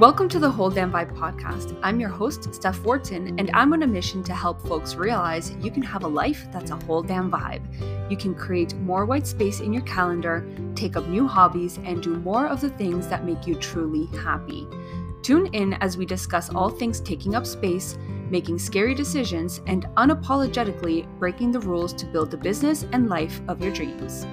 Welcome to the Whole Damn Vibe podcast. I'm your host, Steph Wharton, and I'm on a mission to help folks realize you can have a life that's a whole damn vibe. You can create more white space in your calendar, take up new hobbies, and do more of the things that make you truly happy. Tune in as we discuss all things taking up space, making scary decisions, and unapologetically breaking the rules to build the business and life of your dreams.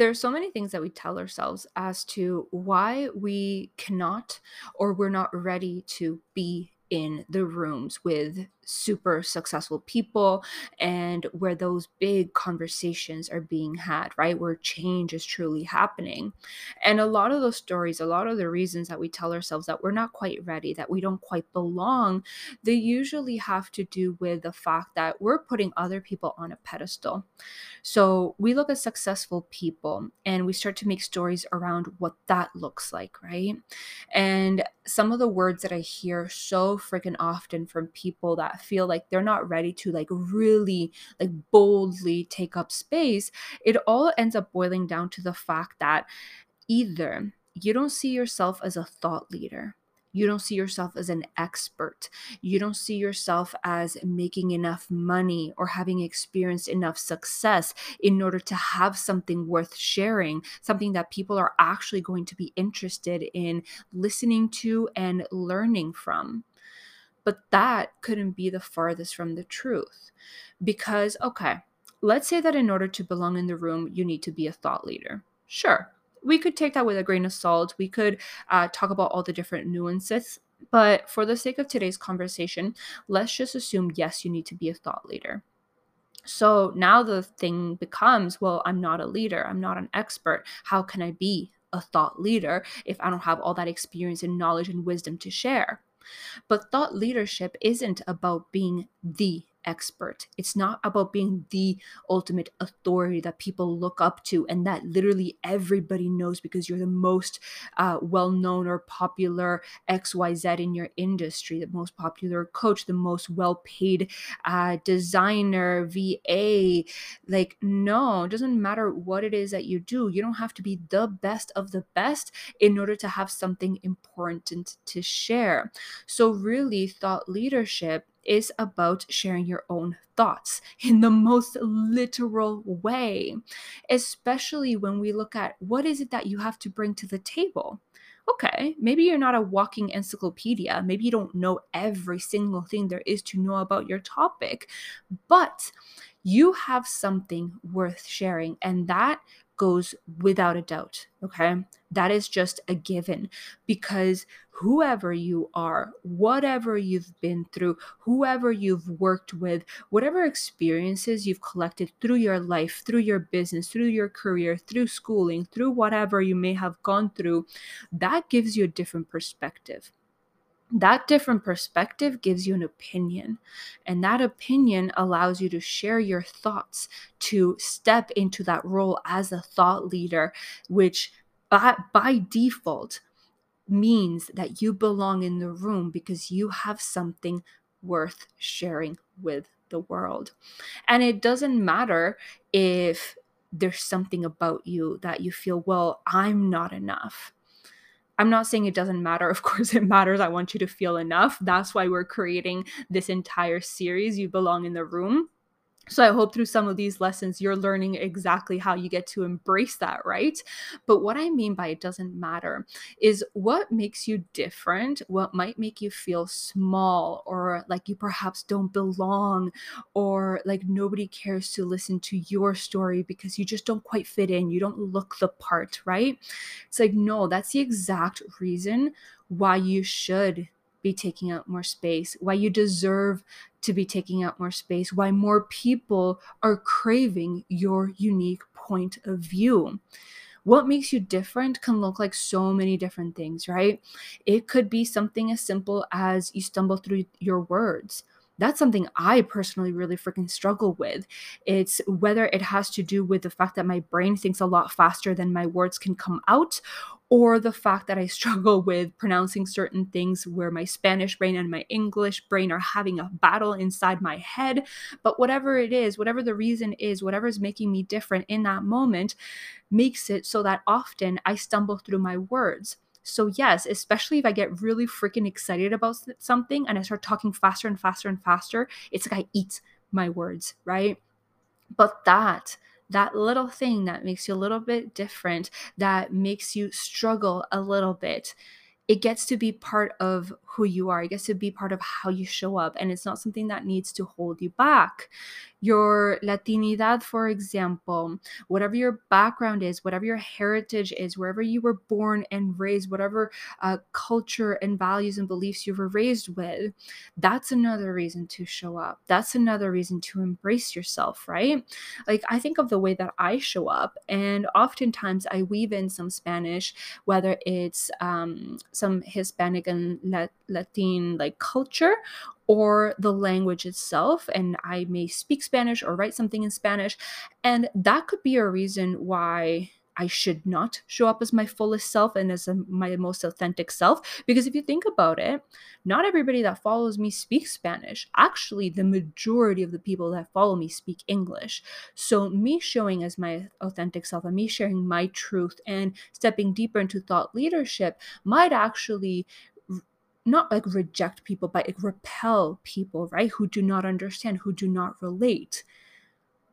There are so many things that we tell ourselves as to why we cannot or we're not ready to be in the rooms with super successful people and where those big conversations are being had, right? Where change is truly happening. And a lot of those stories, a lot of the reasons that we tell ourselves that we're not quite ready, that we don't quite belong, they usually have to do with the fact that we're putting other people on a pedestal. So we look at successful people and we start to make stories around what that looks like, right? And some of the words that I hear so freaking often from people that feel like they're not ready to like really like boldly take up space it all ends up boiling down to the fact that either you don't see yourself as a thought leader you don't see yourself as an expert. You don't see yourself as making enough money or having experienced enough success in order to have something worth sharing, something that people are actually going to be interested in listening to and learning from. But that couldn't be the farthest from the truth. Because, okay, let's say that in order to belong in the room, you need to be a thought leader. Sure, we could take that with a grain of salt. We could uh, talk about all the different nuances. But for the sake of today's conversation, let's just assume yes, you need to be a thought leader. So now the thing becomes well, I'm not a leader, I'm not an expert. How can I be a thought leader if I don't have all that experience and knowledge and wisdom to share? But thought leadership isn't about being the expert. It's not about being the ultimate authority that people look up to and that literally everybody knows because you're the most uh, well known or popular XYZ in your industry, the most popular coach, the most well paid uh, designer, VA. Like, no, it doesn't matter what it is that you do. You don't have to be the best of the best in order to have something important to share. So, really, thought leadership is about sharing your own thoughts in the most literal way, especially when we look at what is it that you have to bring to the table. Okay, maybe you're not a walking encyclopedia. Maybe you don't know every single thing there is to know about your topic, but you have something worth sharing, and that goes without a doubt. Okay. That is just a given because whoever you are, whatever you've been through, whoever you've worked with, whatever experiences you've collected through your life, through your business, through your career, through schooling, through whatever you may have gone through, that gives you a different perspective. That different perspective gives you an opinion and that opinion allows you to share your thoughts to step into that role as a thought leader which by, by default means that you belong in the room because you have something worth sharing with the world and it doesn't matter if there's something about you that you feel well i'm not enough I'm not saying it doesn't matter. Of course, it matters. I want you to feel enough. That's why we're creating this entire series. You belong in the room. So I hope through some of these lessons you're learning exactly how you get to embrace that, right? But what I mean by it doesn't matter is what makes you different, what might make you feel small or like you perhaps don't belong or like nobody cares to listen to your story because you just don't quite fit in, you don't look the part, right? It's like no, that's the exact reason why you should be taking up more space, why you deserve to be taking up more space, why more people are craving your unique point of view. What makes you different can look like so many different things, right? It could be something as simple as you stumble through your words that's something I personally really freaking struggle with. It's whether it has to do with the fact that my brain thinks a lot faster than my words can come out, or the fact that I struggle with pronouncing certain things where my Spanish brain and my English brain are having a battle inside my head. But whatever it is, whatever the reason is, whatever is making me different in that moment makes it so that often I stumble through my words. So, yes, especially if I get really freaking excited about something and I start talking faster and faster and faster, it's like I eat my words, right? But that that little thing that makes you a little bit different, that makes you struggle a little bit, it gets to be part of who you are. It gets to be part of how you show up. And it's not something that needs to hold you back. Your Latinidad, for example, whatever your background is, whatever your heritage is, wherever you were born and raised, whatever uh, culture and values and beliefs you were raised with, that's another reason to show up. That's another reason to embrace yourself, right? Like, I think of the way that I show up, and oftentimes I weave in some Spanish, whether it's um, some Hispanic and Latin like culture or the language itself. And I may speak Spanish or write something in Spanish. And that could be a reason why I should not show up as my fullest self and as a, my most authentic self. Because if you think about it, not everybody that follows me speaks Spanish. Actually, the majority of the people that follow me speak English. So, me showing as my authentic self and me sharing my truth and stepping deeper into thought leadership might actually not like reject people, but like repel people, right? Who do not understand, who do not relate.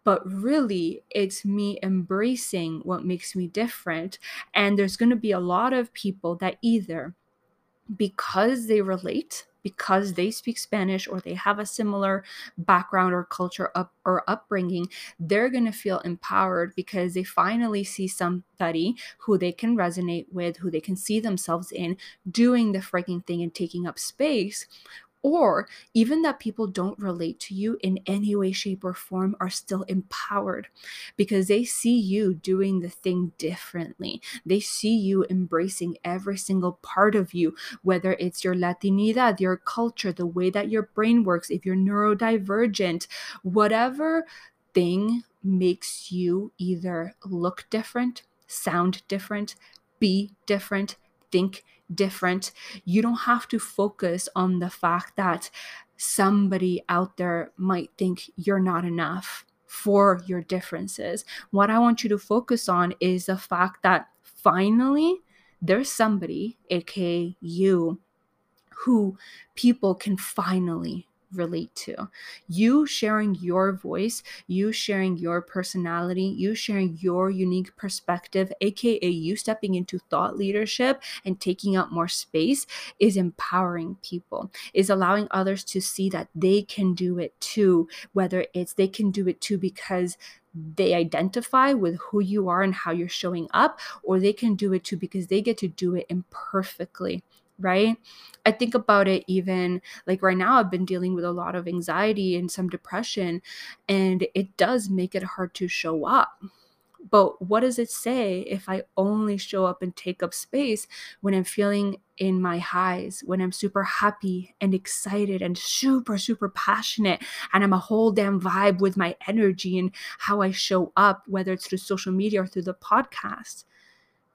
But really, it's me embracing what makes me different. And there's going to be a lot of people that either because they relate because they speak Spanish or they have a similar background or culture up or upbringing, they're going to feel empowered because they finally see somebody who they can resonate with, who they can see themselves in doing the freaking thing and taking up space or even that people don't relate to you in any way, shape, or form are still empowered because they see you doing the thing differently. They see you embracing every single part of you, whether it's your Latinidad, your culture, the way that your brain works, if you're neurodivergent, whatever thing makes you either look different, sound different, be different, think different. You don't have to focus on the fact that somebody out there might think you're not enough for your differences. What I want you to focus on is the fact that finally there's somebody, aka you, who people can finally relate to. You sharing your voice, you sharing your personality, you sharing your unique perspective, aka you stepping into thought leadership and taking up more space, is empowering people, is allowing others to see that they can do it too, whether it's they can do it too because they identify with who you are and how you're showing up, or they can do it too because they get to do it imperfectly right? I think about it even like right now, I've been dealing with a lot of anxiety and some depression, and it does make it hard to show up. But what does it say if I only show up and take up space when I'm feeling in my highs, when I'm super happy and excited and super, super passionate, and I'm a whole damn vibe with my energy and how I show up, whether it's through social media or through the podcast?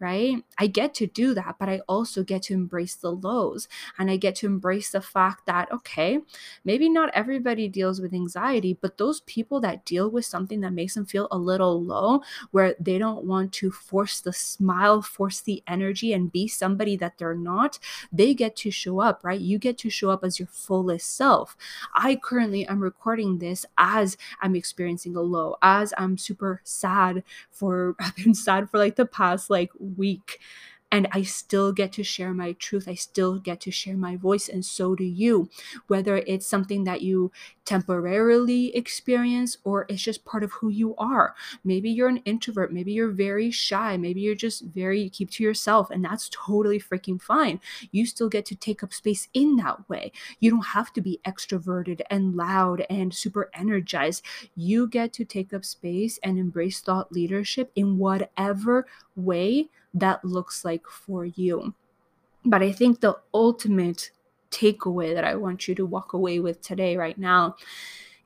Right? I get to do that, but I also get to embrace the lows and I get to embrace the fact that, okay, maybe not everybody deals with anxiety, but those people that deal with something that makes them feel a little low, where they don't want to force the smile, force the energy, and be somebody that they're not, they get to show up, right? You get to show up as your fullest self. I currently am recording this as I'm experiencing a low, as I'm super sad for, I've been sad for like the past like week and I still get to share my truth. I still get to share my voice, and so do you. Whether it's something that you temporarily experience or it's just part of who you are. Maybe you're an introvert, maybe you're very shy, maybe you're just very you keep to yourself, and that's totally freaking fine. You still get to take up space in that way. You don't have to be extroverted and loud and super energized. You get to take up space and embrace thought leadership in whatever way that looks like for you. But I think the ultimate takeaway that I want you to walk away with today, right now,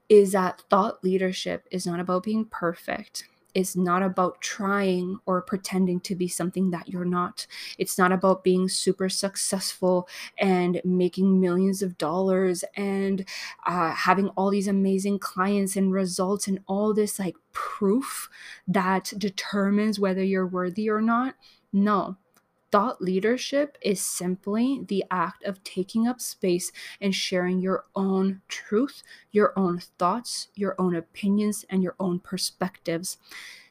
is that thought leadership is not about being perfect. Is not about trying or pretending to be something that you're not. It's not about being super successful and making millions of dollars and uh, having all these amazing clients and results and all this like proof that determines whether you're worthy or not. No, Thought leadership is simply the act of taking up space and sharing your own truth, your own thoughts, your own opinions, and your own perspectives.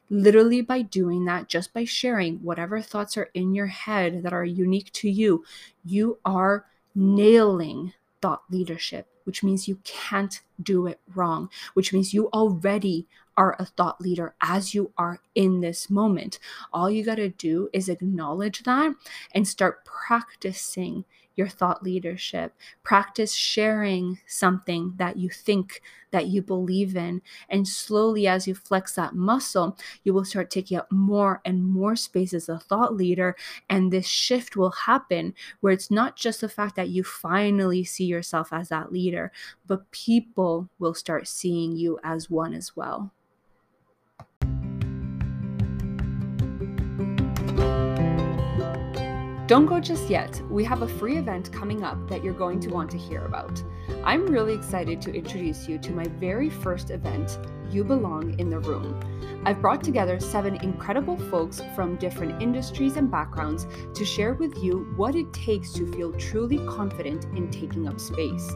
Literally, by doing that, just by sharing whatever thoughts are in your head that are unique to you, you are nailing thought leadership, which means you can't do it wrong, which means you already are a thought leader as you are in this moment. All you got to do is acknowledge that and start practicing your thought leadership. Practice sharing something that you think that you believe in. And slowly, as you flex that muscle, you will start taking up more and more space as a thought leader. And this shift will happen where it's not just the fact that you finally see yourself as that leader, but people will start seeing you as one as well. Don't go just yet. We have a free event coming up that you're going to want to hear about. I'm really excited to introduce you to my very first event, You Belong in the Room. I've brought together seven incredible folks from different industries and backgrounds to share with you what it takes to feel truly confident in taking up space.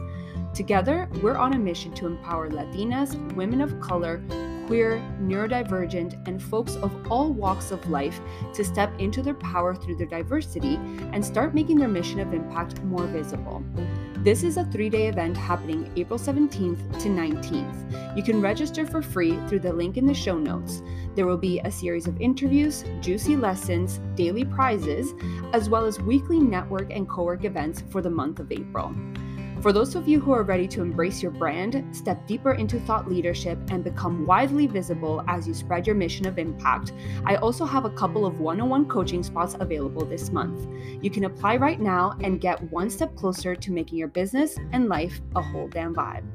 Together, we're on a mission to empower Latinas, women of color, queer, neurodivergent, and folks of all walks of life to step into their power through their diversity and start making their mission of impact more visible. This is a three day event happening April 17th to 19th. You can register for free through the link in the show notes. There will be a series of interviews, juicy lessons, daily prizes, as well as weekly network and co work events for the month of April. For those of you who are ready to embrace your brand, step deeper into thought leadership, and become widely visible as you spread your mission of impact, I also have a couple of one on one coaching spots available this month. You can apply right now and get one step closer to making your business and life a whole damn vibe.